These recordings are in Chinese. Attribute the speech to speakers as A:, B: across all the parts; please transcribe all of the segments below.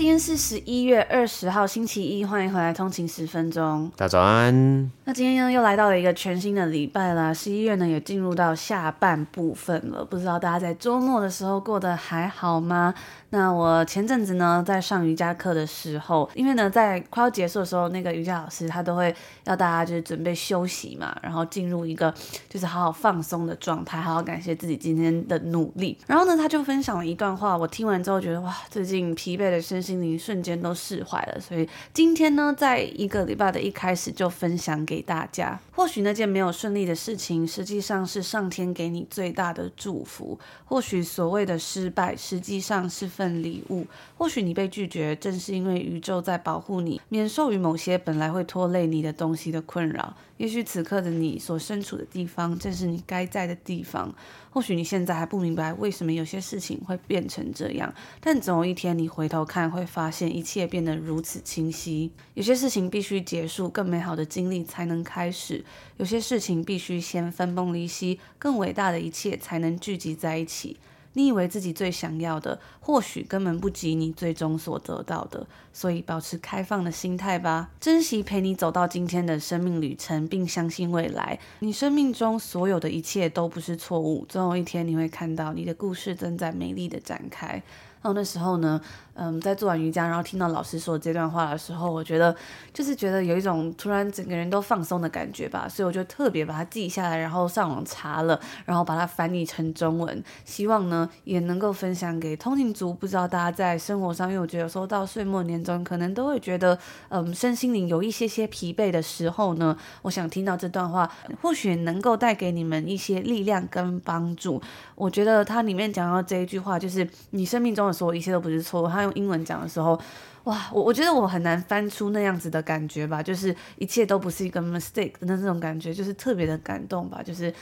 A: 今天是十一月二十号，星期一，欢迎回来通勤十分钟。
B: 大家早安。
A: 那今天呢，又来到了一个全新的礼拜啦，十一月呢也进入到下半部分了。不知道大家在周末的时候过得还好吗？那我前阵子呢，在上瑜伽课的时候，因为呢，在快要结束的时候，那个瑜伽老师他都会要大家就是准备休息嘛，然后进入一个就是好好放松的状态，好好感谢自己今天的努力。然后呢，他就分享了一段话，我听完之后觉得哇，最近疲惫的身心心灵瞬间都释怀了。所以今天呢，在一个礼拜的一开始就分享给大家。或许那件没有顺利的事情，实际上是上天给你最大的祝福。或许所谓的失败，实际上是。份礼物，或许你被拒绝，正是因为宇宙在保护你，免受于某些本来会拖累你的东西的困扰。也许此刻的你所身处的地方，正是你该在的地方。或许你现在还不明白为什么有些事情会变成这样，但总有一天你回头看，会发现一切变得如此清晰。有些事情必须结束，更美好的经历才能开始；有些事情必须先分崩离析，更伟大的一切才能聚集在一起。你以为自己最想要的，或许根本不及你最终所得到的，所以保持开放的心态吧，珍惜陪你走到今天的生命旅程，并相信未来。你生命中所有的一切都不是错误，总有一天你会看到你的故事正在美丽的展开。然后那时候呢，嗯，在做完瑜伽，然后听到老师说这段话的时候，我觉得就是觉得有一种突然整个人都放松的感觉吧，所以我就特别把它记下来，然后上网查了，然后把它翻译成中文，希望呢也能够分享给通勤族。不知道大家在生活上，因为我觉得有时候到岁末年终，可能都会觉得，嗯，身心灵有一些些疲惫的时候呢，我想听到这段话，或许能够带给你们一些力量跟帮助。我觉得它里面讲到这一句话，就是你生命中。说一切都不是错。他用英文讲的时候，哇，我我觉得我很难翻出那样子的感觉吧，就是一切都不是一个 mistake 的那种感觉，就是特别的感动吧，就是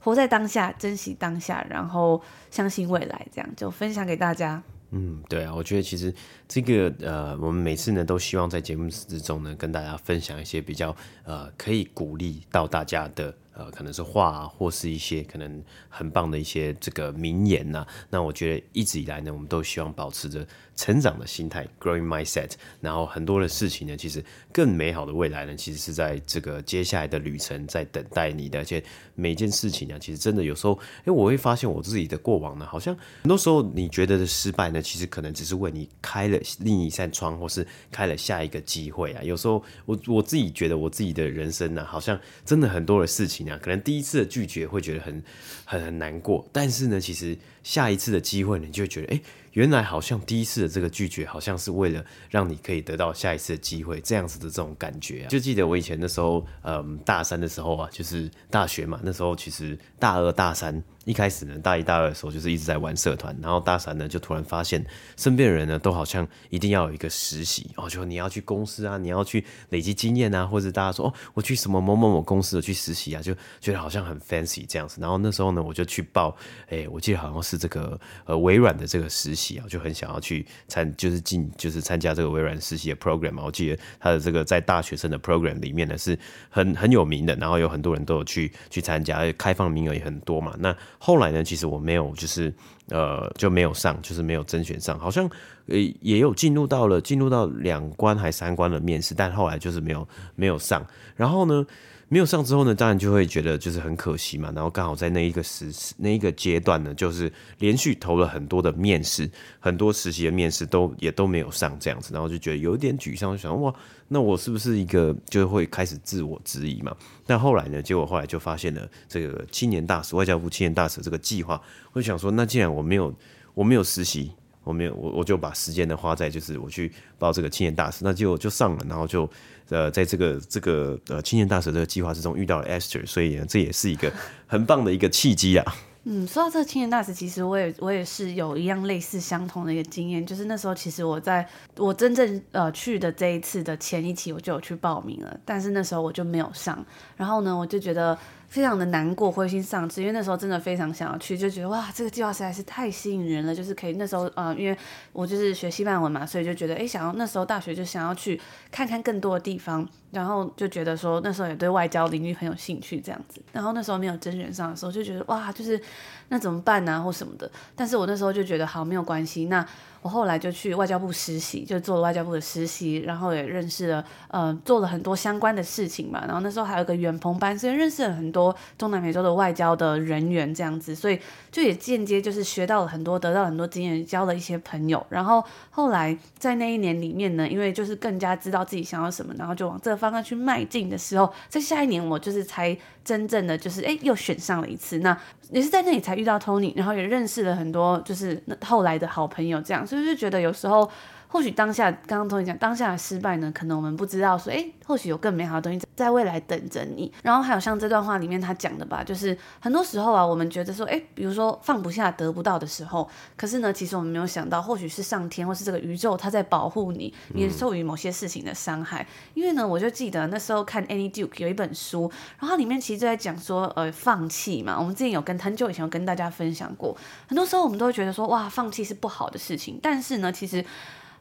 A: 活在当下，珍惜当下，然后相信未来，这样就分享给大家。
B: 嗯，对啊，我觉得其实这个呃，我们每次呢都希望在节目之中呢跟大家分享一些比较呃可以鼓励到大家的。呃，可能是话啊，或是一些可能很棒的一些这个名言呐、那我觉得一直以来呢，我们都希望保持着成长的心态 （growing mindset）。然后很多的事情呢，其实更美好的未来呢，其实是在这个接下来的旅程在等待你的。而且每件事情呢，其实真的有时候，因为我会发现我自己的过往呢，好像很多时候你觉得的失败呢，其实可能只是为你开了另一扇窗，或是开了下一个机会啊。有时候我我自己觉得我自己的人生呢，好像真的很多的事情可能第一次的拒绝会觉得很很很难过，但是呢，其实下一次的机会呢，你就会觉得，哎，原来好像第一次的这个拒绝，好像是为了让你可以得到下一次的机会，这样子的这种感觉啊。就记得我以前那时候，嗯，大三的时候啊，就是大学嘛，那时候其实大二、大三。一开始呢，大一、大二的时候就是一直在玩社团，然后大三呢就突然发现身边的人呢都好像一定要有一个实习哦，就你要去公司啊，你要去累积经验啊，或者大家说哦，我去什么某某某公司去实习啊，就觉得好像很 fancy 这样子。然后那时候呢，我就去报，哎，我记得好像是这个呃微软的这个实习啊，就很想要去参，就是进就是参加这个微软实习的 program 嘛。我记得他的这个在大学生的 program 里面呢是很很有名的，然后有很多人都有去去参加，开放名额也很多嘛。那后来呢，其实我没有，就是呃，就没有上，就是没有甄选上，好像呃也有进入到了进入到两关还三关的面试，但后来就是没有没有上。然后呢，没有上之后呢，当然就会觉得就是很可惜嘛。然后刚好在那一个时那一个阶段呢，就是连续投了很多的面试，很多实习的面试都也都没有上这样子，然后就觉得有点沮丧，就想哇，那我是不是一个就会开始自我质疑嘛？但后来呢，结果后来就发现了这个青年大使外交部青年大使这个计划，我就想说，那既然我没有我没有实习。我没有，我我就把时间呢花在就是我去报这个青年大使，那就就上了，然后就呃在这个这个呃青年大使这个计划之中遇到了 Esther，所以呢这也是一个很棒的一个契机啊。
A: 嗯，说到这个青年大使，其实我也我也是有一样类似相同的一个经验，就是那时候其实我在我真正呃去的这一次的前一期我就有去报名了，但是那时候我就没有上，然后呢，我就觉得。非常的难过，灰心丧志，因为那时候真的非常想要去，就觉得哇，这个计划实在是太吸引人了，就是可以那时候呃，因为我就是学西班牙文嘛，所以就觉得哎，想要那时候大学就想要去看看更多的地方，然后就觉得说那时候也对外交领域很有兴趣这样子，然后那时候没有真人上的时候就觉得哇，就是那怎么办呢、或什么的，但是我那时候就觉得好，没有关系，那。我后来就去外交部实习，就做了外交部的实习，然后也认识了，呃，做了很多相关的事情嘛。然后那时候还有个远鹏班，所以认识了很多中南美洲的外交的人员，这样子，所以就也间接就是学到了很多，得到很多经验，交了一些朋友。然后后来在那一年里面呢，因为就是更加知道自己想要什么，然后就往这个方向去迈进的时候，在下一年我就是才真正的就是哎又选上了一次。那也是在那里才遇到 Tony，然后也认识了很多就是后来的好朋友，这样。所以就觉得有时候，或许当下刚刚 Tony 讲当下的失败呢，可能我们不知道说，哎，或许有更美好的东西在未来等着你。然后还有像这段话里面他讲的吧，就是很多时候啊，我们觉得说，哎，比如说放不下、得不到的时候，可是呢，其实我们没有想到，或许是上天或是这个宇宙，它在保护你，免受于某些事情的伤害。嗯、因为呢，我就记得那时候看 Annie Duke 有一本书，然后它里面其实就在讲说，呃，放弃嘛。我们之前有跟很久以前有跟大家分享过，很多时候我们都会觉得说，哇，放弃是不好的事情，但是呢，其实。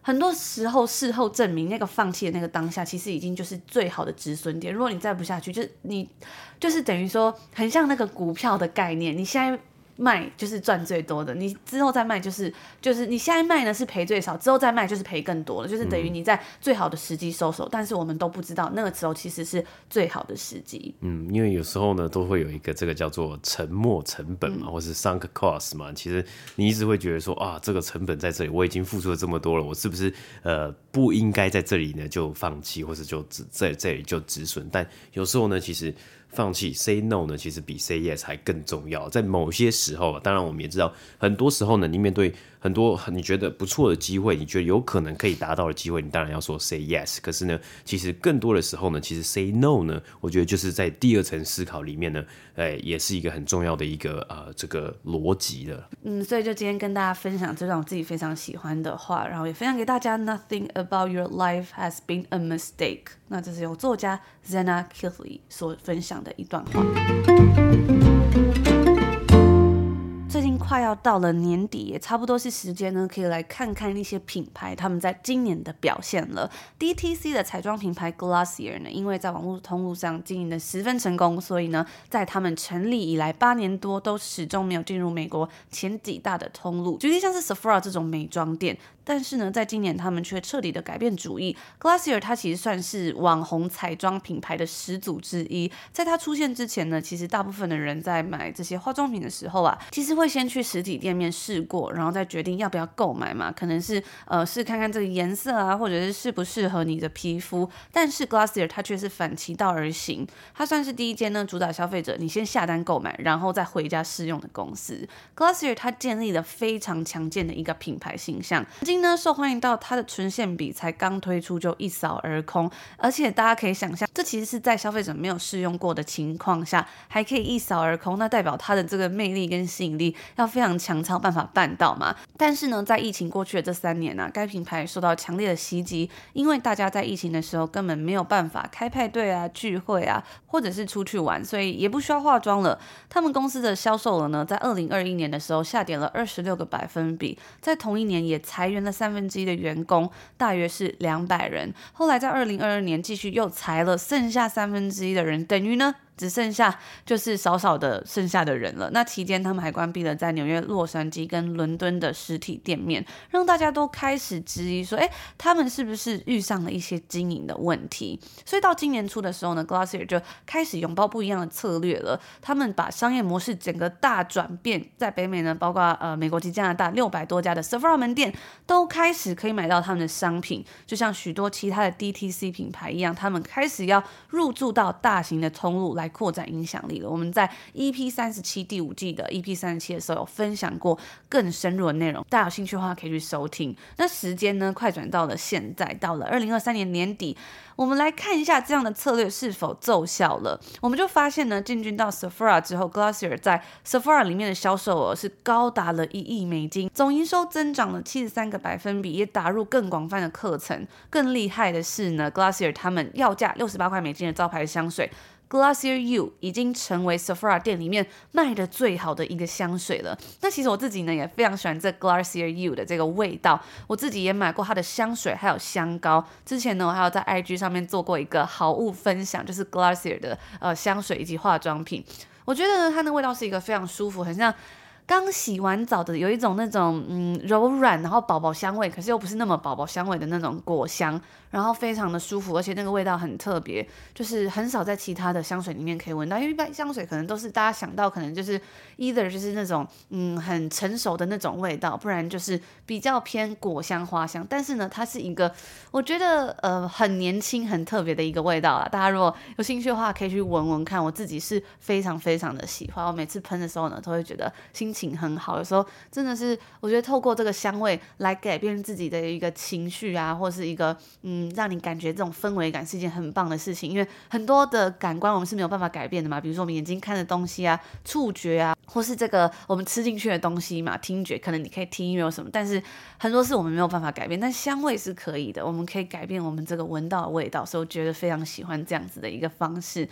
A: 很多时候，事后证明那个放弃的那个当下，其实已经就是最好的止损点。如果你再不下去，就你，就是等于说，很像那个股票的概念，你现在。卖就是赚最多的，你之后再卖就是就是你现在卖呢是赔最少，之后再卖就是赔更多了，就是等于你在最好的时机收手，嗯，但是我们都不知道那个时候其实是最好的时机。嗯，
B: 因为有时候呢都会有一个这个叫做沉没成本嘛，嗯、或是 sunk cost 嘛，其实你一直会觉得说啊，这个成本在这里，我已经付出了这么多了，我是不是呃不应该在这里呢就放弃，或者就在这里就止损？但有时候呢，其实。放弃 say no 呢，其实比 say yes 还更重要。在某些时候，当然我们也知道，很多时候呢，你面对很多你觉得不错的机会，你觉得有可能可以达到的机会，你当然要说 say yes。可是呢，其实更多的时候呢，其实 say no 呢，我觉得就是在第二层思考里面呢，哎，也是一个很重要的一个呃这个逻辑的。
A: 嗯，所以就今天跟大家分享这段我自己非常喜欢的话，然后也分享给大家。Nothing about your life has been a mistake。那这是由作家 Xana Kithly 所分享的一段话。最近快要到了年底，也差不多是时间呢，可以来看看一些品牌他们在今年的表现了。DTC 的彩妆品牌 Glossier 呢，因为在网络通路上经营的十分成功，所以呢，在他们成立以来八年多，都始终没有进入美国前几大的通路，举例像是 Sephora 这种美妆店。但是呢，在今年他们却彻底的改变主意。Glossier 它其实算是网红彩妆品牌的始祖之一。在它出现之前呢，其实大部分的人在买这些化妆品的时候啊，其实会先去去实体店面试过，然后再决定要不要购买嘛。可能是呃试看看这个颜色啊，或者是适不适合你的皮肤。但是 Glossier 它却是反其道而行，它算是第一间呢主打消费者你先下单购买，然后再回家试用的公司。Glossier 它建立了非常强健的一个品牌形象。曾经呢，受欢迎到它的唇线笔才刚推出就一扫而空，而且大家可以想象，这其实是在消费者没有试用过的情况下，还可以一扫而空，那代表它的这个魅力跟吸引力要非常强才有办法办到嘛。但是呢，在疫情过去的这三年呢、啊，该品牌受到强烈的袭击，因为大家在疫情的时候根本没有办法开派对啊、聚会啊，或者是出去玩，所以也不需要化妆了。他们公司的销售额呢，在二零二一年的时候下跌了二十六个百分比，在同一年也裁员了。三分之一的员工大约是两百人，后来在二零二二年继续又裁了剩下三分之一的人，等于呢？只剩下就是少少的剩下的人了。那期间，他们还关闭了在纽约、洛杉矶跟伦敦的实体店面，让大家都开始质疑说：“哎，他们是不是遇上了一些经营的问题？”所以到今年初的时候呢，Glossier 就开始拥抱不一样的策略了。他们把商业模式整个大转变，在北美呢，包括呃美国及加拿大六百多家的 Sephora 门店都开始可以买到他们的商品，就像许多其他的 DTC 品牌一样，他们开始要入驻到大型的通路来来。扩展影响力了。我们在 EP 三十七第五季的 EP 三十七的时候有分享过更深入的内容，大家有兴趣的话可以去收听。那时间呢，快转到了现在，到了二零二三年年底。我们来看一下这样的策略是否奏效了。我们就发现呢，进军到 Sephora 之后，Glossier 在 Sephora 里面的销售额是高达了一亿美金，总营收增长了七十三个百分比，也打入更广泛的课程。更厉害的是呢，Glossier 他们要价六十八块美金的招牌香水。Glossier You 已经成为 Sephora 店里面卖的最好的一个香水了。那其实我自己呢也非常喜欢这 Glossier You 的这个味道，我自己也买过它的香水还有香膏。之前呢我还有在 IG 上面做过一个好物分享，就是 glassier 的呃香水以及化妆品。我觉得它的味道是一个非常舒服，很像。刚洗完澡的，有一种那种嗯柔软，然后宝宝香味，可是又不是那么宝宝香味的那种果香，然后非常的舒服，而且那个味道很特别，就是很少在其他的香水里面可以闻到，因为一般香水可能都是大家想到可能就是 either 就是那种嗯很成熟的那种味道，不然就是比较偏果香花香，但是呢，它是一个我觉得呃很年轻很特别的一个味道啊，大家如果有兴趣的话，可以去闻闻看，我自己是非常非常的喜欢，我每次喷的时候呢，都会觉得心情情。很好，的时候真的是我觉得透过这个香味来改变自己的一个情绪啊，或是一个嗯，让你感觉这种氛围感是一件很棒的事情。因为很多的感官我们是没有办法改变的嘛，比如说我们眼睛看的东西啊，触觉啊，或是这个我们吃进去的东西嘛，听觉可能你可以听音乐什么，但是很多是我们没有办法改变，但香味是可以的，我们可以改变我们这个闻到的味道，所以我觉得非常喜欢这样子的一个方式。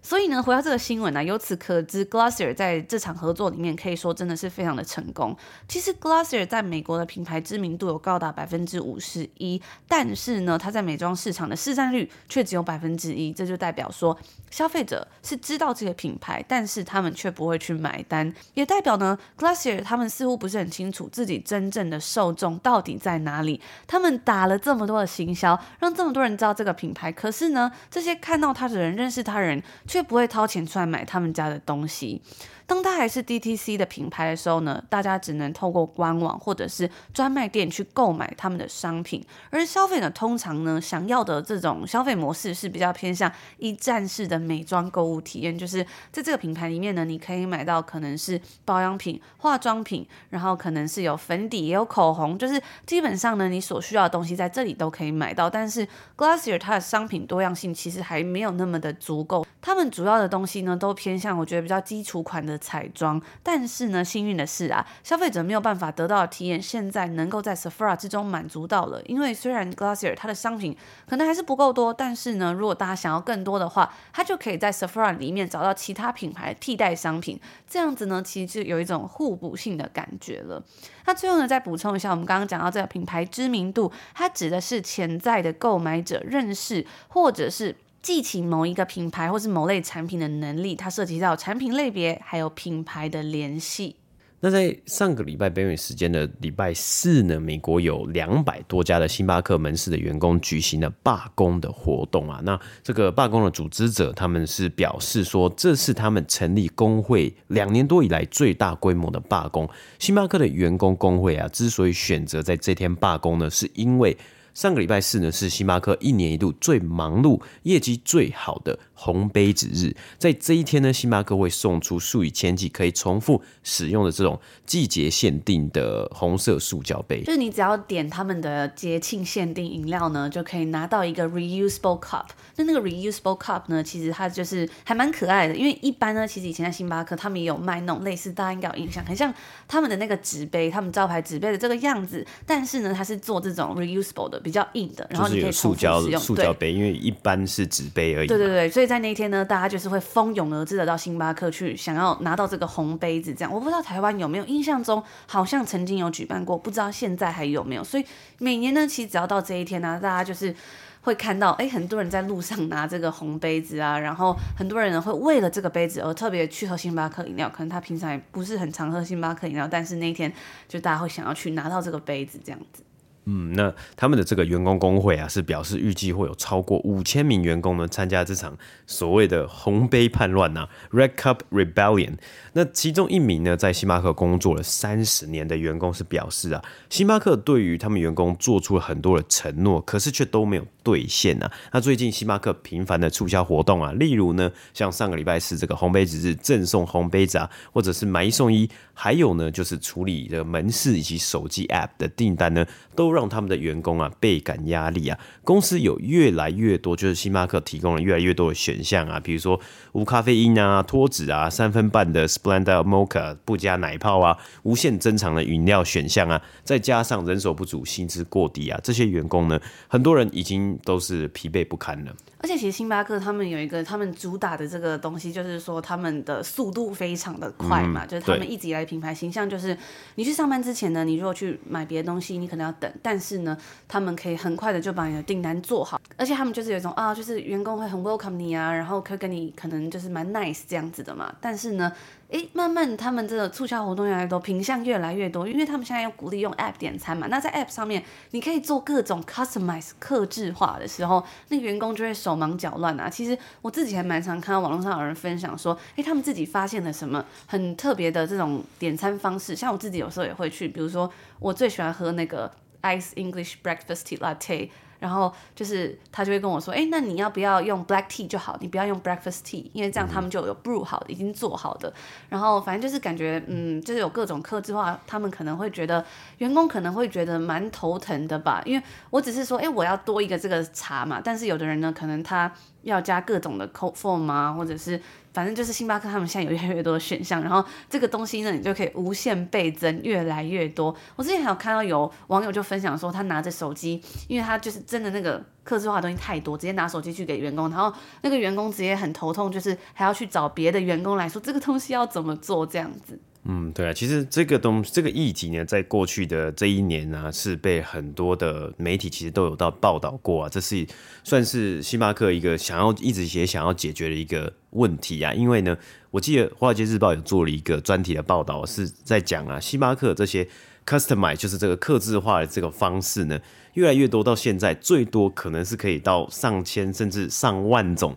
A: 所以呢，回到这个新闻、啊，由此可知，Glossier 在这场合作里面可以说真的是非常的成功。其实 Glossier 在美国的品牌知名度有高达百分之五十一，但是呢，它在美妆市场的市占率却只有百分之一，这就代表说消费者是知道这个品牌，但是他们却不会去买单，也代表呢，Glassier 他们似乎不是很清楚自己真正的受众到底在哪里。他们打了这么多的行销，让这么多人知道这个品牌，可是呢，这些看到他的人，认识他人。却不会掏钱出来买他们家的东西。当它还是 DTC 的品牌的时候呢，大家只能透过官网或者是专卖店去购买他们的商品。而消费者通常呢，想要的这种消费模式是比较偏向一站式的美妆购物体验，就是在这个品牌里面呢，你可以买到可能是保养品、化妆品，然后可能是有粉底也有口红，就是基本上呢，你所需要的东西在这里都可以买到。但是 Glossier 它的商品多样性其实还没有那么的足够，他们主要的东西呢，都偏向我觉得比较基础款的。彩妆，但是呢，幸运的是啊，消费者没有办法得到的体验，现在能够在 Sephora 之中满足到了。因为虽然 Glossier 它的商品可能还是不够多，但是呢，如果大家想要更多的话，它就可以在 Sephora 里面找到其他品牌替代商品，这样子呢，其实就有一种互补性的感觉了。那最后呢，再补充一下，我们刚刚讲到这个品牌知名度，它指的是潜在的购买者认识或者是。记起某一个品牌或是某类产品的能力，它涉及到产品类别还有品牌的联系。
B: 那在上个礼拜北美时间的礼拜四呢，美国有两百多家的星巴克门市的员工举行了罢工的活动啊。那这个罢工的组织者他们是表示说，这是他们成立工会两年多以来最大规模的罢工。星巴克的员工工会啊，之所以选择在这天罢工呢，是因为。上个礼拜四呢，是星巴克一年一度最忙碌、业绩最好的红杯子日。在这一天呢，星巴克会送出数以千计可以重复使用的这种季节限定的红色塑胶杯。
A: 就是你只要点他们的节庆限定饮料呢，就可以拿到一个 reusable cup。那那个 reusable cup 呢，其实它就是还蛮可爱的，因为一般呢，其实以前在星巴克他们也有卖那种类似，大家应该有印象，很像他们的那个纸杯，他们招牌纸杯的这个样子，但是呢，它是做这种 reusable 的。比较硬的，然后你可以重复使用。
B: 塑胶杯，因为一般是纸杯而已。
A: 对对对，所以在那一天呢，大家就是会蜂拥而至的到星巴克去，想要拿到这个红杯子。这样，我不知道台湾有没有，印象中好像曾经有举办过，不知道现在还有没有。所以每年呢，其实只要到这一天呢、大家就是会看到，哎，很多人在路上拿这个红杯子啊，然后很多人呢会为了这个杯子而特别去喝星巴克饮料。可能他平常也不是很常喝星巴克饮料，但是那一天就大家会想要去拿到这个杯子这样子。
B: 嗯，那他们的这个员工工会啊，是表示预计会有超过五千名员工呢参加这场所谓的红杯叛乱啊 （Red Cup Rebellion）。那其中一名呢，在星巴克工作了三十年的员工是表示啊，星巴克对于他们员工做出了很多的承诺，可是却都没有兑现啊。那最近星巴克频繁的促销活动啊，例如呢，像上个礼拜四这个红杯子日赠送红杯子啊，或者是买一送一，还有呢，就是处理的门市以及手机 App 的订单呢，都让让他们的员工啊倍感压力啊，公司有越来越多，就是星巴克提供了越来越多的选项啊，比如说无咖啡因啊、脱脂啊、三分半的 Splenda Mocha 不加奶泡啊、无限增长的饮料选项啊，再加上人手不足、薪资过低啊，这些员工呢，很多人已经都是疲惫不堪了。
A: 而且其实星巴克他们有一个他们主打的这个东西，就是说他们的速度非常的快嘛，嗯、就是他们一直以来品牌形象就是，你去上班之前呢，你如果去买别的东西，你可能要等，但是呢，他们可以很快的就把你的订单做好，而且他们就是有一种啊，就是员工会很 welcome 你啊，然后可以跟你可能就是蛮 nice 这样子的嘛，但是呢。诶，慢慢他们这个促销活动越来越多，品项越来越多，因为他们现在要鼓励用 App 点餐嘛。那在 App 上面，你可以做各种 customize 客制化的时候，那个员工就会手忙脚乱啊。其实我自己还蛮常看到网络上有人分享说，诶，他们自己发现了什么很特别的这种点餐方式。像我自己有时候也会去，比如说我最喜欢喝那个 Ice English Breakfast Tea Latte。然后就是他就会跟我说，哎，那你要不要用 black tea 就好，你不要用 breakfast tea，因为这样他们就有 brew 好的，已经做好的。然后反正就是感觉，嗯，就是有各种克制化，他们可能会觉得员工可能会觉得蛮头疼的吧。因为我只是说，哎，我要多一个这个茶嘛，但是有的人呢，可能他要加各种的 cold foam 啊，或者是。反正就是星巴克，他们现在有越来越多的选项，然后这个东西呢，你就可以无限倍增，越来越多。我之前还有看到有网友就分享说，他拿着手机，因为他就是真的那个客制化的东西太多，直接拿手机去给员工，然后那个员工直接很头痛，就是还要去找别的员工来说这个东西要怎么做这样子。
B: 嗯，对啊，其实这个东这个议题呢，在过去的这一年呢、是被很多的媒体其实都有到报道过啊。这是算是星巴克一个想要一直也想要解决的一个问题啊。因为呢，我记得《华尔街日报》有做了一个专题的报道，是在讲啊，星巴克这些 customize 就是这个客制化的这个方式呢，越来越多，到现在最多可能是可以到上千甚至上万种。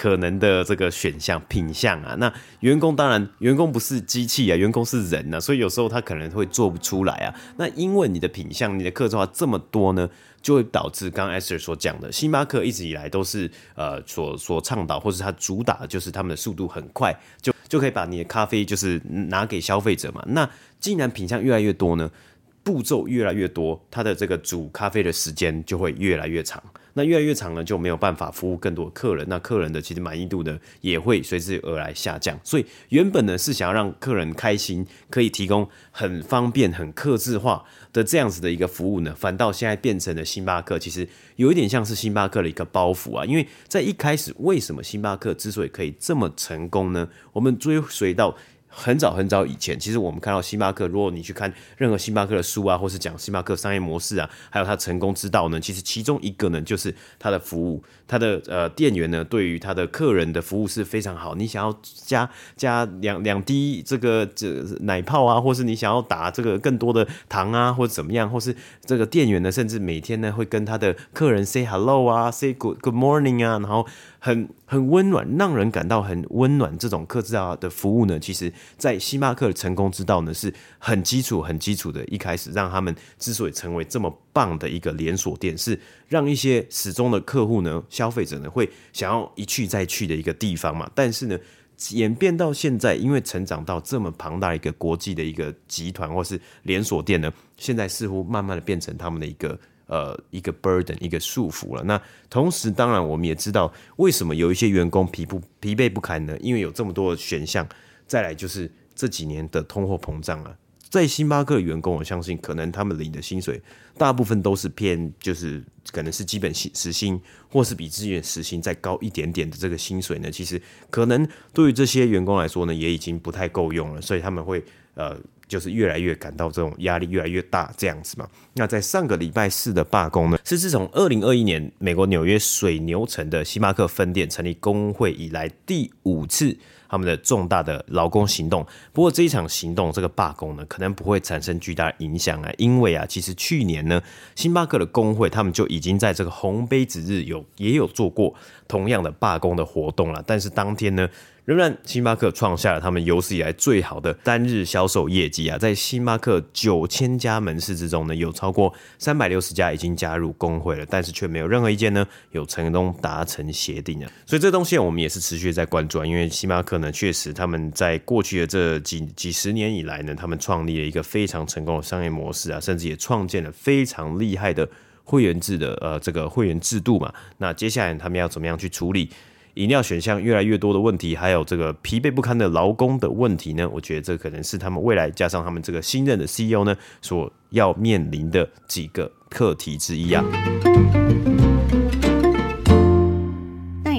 B: 可能的这个选项品相啊，那员工当然员工不是机器啊，员工是人啊，所以有时候他可能会做不出来啊。那因为你的品相、你的客制化这么多呢，就会导致刚刚 Esther 所讲的，星巴克一直以来都是呃所所倡导，或是他主打的就是他们的速度很快，就就可以把你的咖啡就是拿给消费者嘛。那既然品相越来越多呢，步骤越来越多，它的这个煮咖啡的时间就会越来越长。那越来越长呢，就没有办法服务更多客人，那客人的其实满意度呢也会随之而来下降。所以原本呢是想要让客人开心，可以提供很方便、很客制化的这样子的一个服务呢，反倒现在变成了星巴克，其实有一点像是星巴克的一个包袱啊。因为在一开始，为什么星巴克之所以可以这么成功呢？我们追随到。很早很早以前，其实我们看到星巴克，如果你去看任何星巴克的书啊，或是讲星巴克商业模式啊，还有它成功之道呢，其实其中一个呢，就是它的服务，它的呃店员呢，对于他的客人的服务是非常好。你想要加加两两滴这个这奶泡啊，或是你想要打这个更多的糖啊，或者怎么样，或是这个店员呢，甚至每天呢会跟他的客人 say hello 啊，say good good morning 啊，然后。很很温暖，让人感到很温暖。这种客制化的服务呢，其实，在星巴克的成功之道呢，是很基础、很基础的。一开始让他们之所以成为这么棒的一个连锁店，是让一些始终的客户呢、消费者呢，会想要一去再去的一个地方嘛。但是呢，演变到现在，因为成长到这么庞大一个国际的一个集团或是连锁店呢，现在似乎慢慢的变成他们的一个。呃，一个 burden，一个束缚了。那同时，当然我们也知道，为什么有一些员工疲不疲惫不堪呢？因为有这么多的选项。再来就是这几年的通货膨胀啊，在星巴克的员工，我相信可能他们领的薪水大部分都是偏，就是可能是基本薪时薪，或是比志愿时薪再高一点点的这个薪水呢。其实可能对于这些员工来说呢，也已经不太够用了，所以他们会呃。就是越来越感到这种压力越来越大这样子嘛。那在上个礼拜四的罢工呢，是自从二零二一年美国纽约水牛城的星巴克分店成立工会以来第五次他们的重大的劳工行动。不过这一场行动，这个罢工呢，可能不会产生巨大影响啊，因为啊，其实去年呢，星巴克的工会他们就已经在这个红杯子日有也有做过同样的罢工的活动了，但是当天呢，仍然，星巴克创下了他们有史以来最好的单日销售业绩啊！在星巴克九千家门市之中呢，有超过三百六十家已经加入工会了，但是却没有任何一间呢有成功达成协定啊！所以这东西我们也是持续在关注啊，因为星巴克呢，确实他们在过去的这几几十年以来呢，他们创立了一个非常成功的商业模式啊，甚至也创建了非常厉害的会员制的呃这个会员制度嘛。那接下来他们要怎么样去处理？饮料选项越来越多的问题，还有这个疲惫不堪的劳工的问题呢？我觉得这可能是他们未来加上他们这个新任的 CEO 呢，所要面临的几个课题之一啊。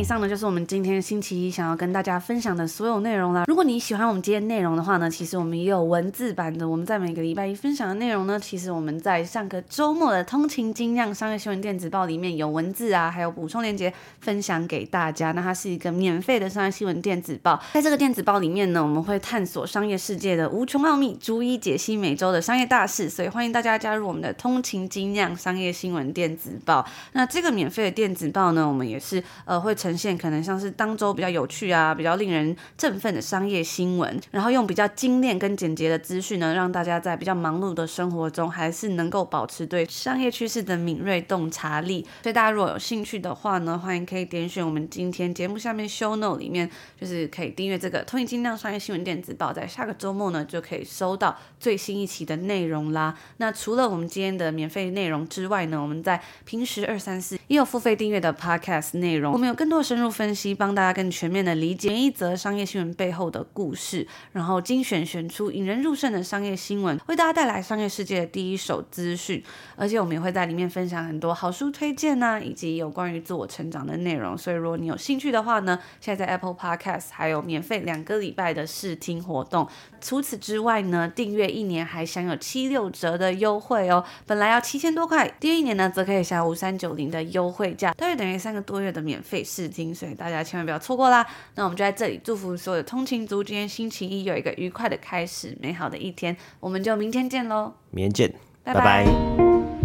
A: 以上呢就是我们今天星期一想要跟大家分享的所有内容啦。如果你喜欢我们今天内容的话呢，其实我们也有文字版的。我们在每个礼拜一分享的内容呢，其实我们在上个周末的通勤精酿商业新闻电子报里面有文字啊，还有补充链接分享给大家。那它是一个免费的商业新闻电子报，在这个电子报里面呢，我们会探索商业世界的无穷奥秘，逐一解析每周的商业大事。所以欢迎大家加入我们的通勤精酿商业新闻电子报。那这个免费的电子报呢，我们也是呃会呈呈现可能像是当周比较有趣啊，比较令人振奋的商业新闻，然后用比较精炼跟简洁的资讯呢，让大家在比较忙碌的生活中，还是能够保持对商业趋势的敏锐洞察力。所以大家如果有兴趣的话呢，欢迎可以点选我们今天节目下面 show No 里面，就是可以订阅这个通勤精量商业新闻电子报，在下个周末呢就可以收到最新一期的内容啦。那除了我们今天的免费内容之外呢，我们在平时二三四也有付费订阅的 podcast 内容，我们有更多。深入分析，帮大家更全面的理解每一则商业新闻背后的故事，然后精选选出引人入胜的商业新闻，为大家带来商业世界的第一手资讯。而且我们也会在里面分享很多好书推荐啊，以及有关于自我成长的内容。所以如果你有兴趣的话呢，现在在 Apple Podcast 还有免费两个礼拜的试听活动。除此之外呢，订阅一年还享有七六折的优惠哦。本来要七千多块，订阅一年呢则可以享五三九零的优惠价，大约等于三个多月的免费试听，所以大家千万不要错过啦。那我们就在这里祝福所有的通勤族，今天星期一有一个愉快的开始，美好的一天。我们就明天见喽，
B: 明天见，
A: 拜拜。拜拜。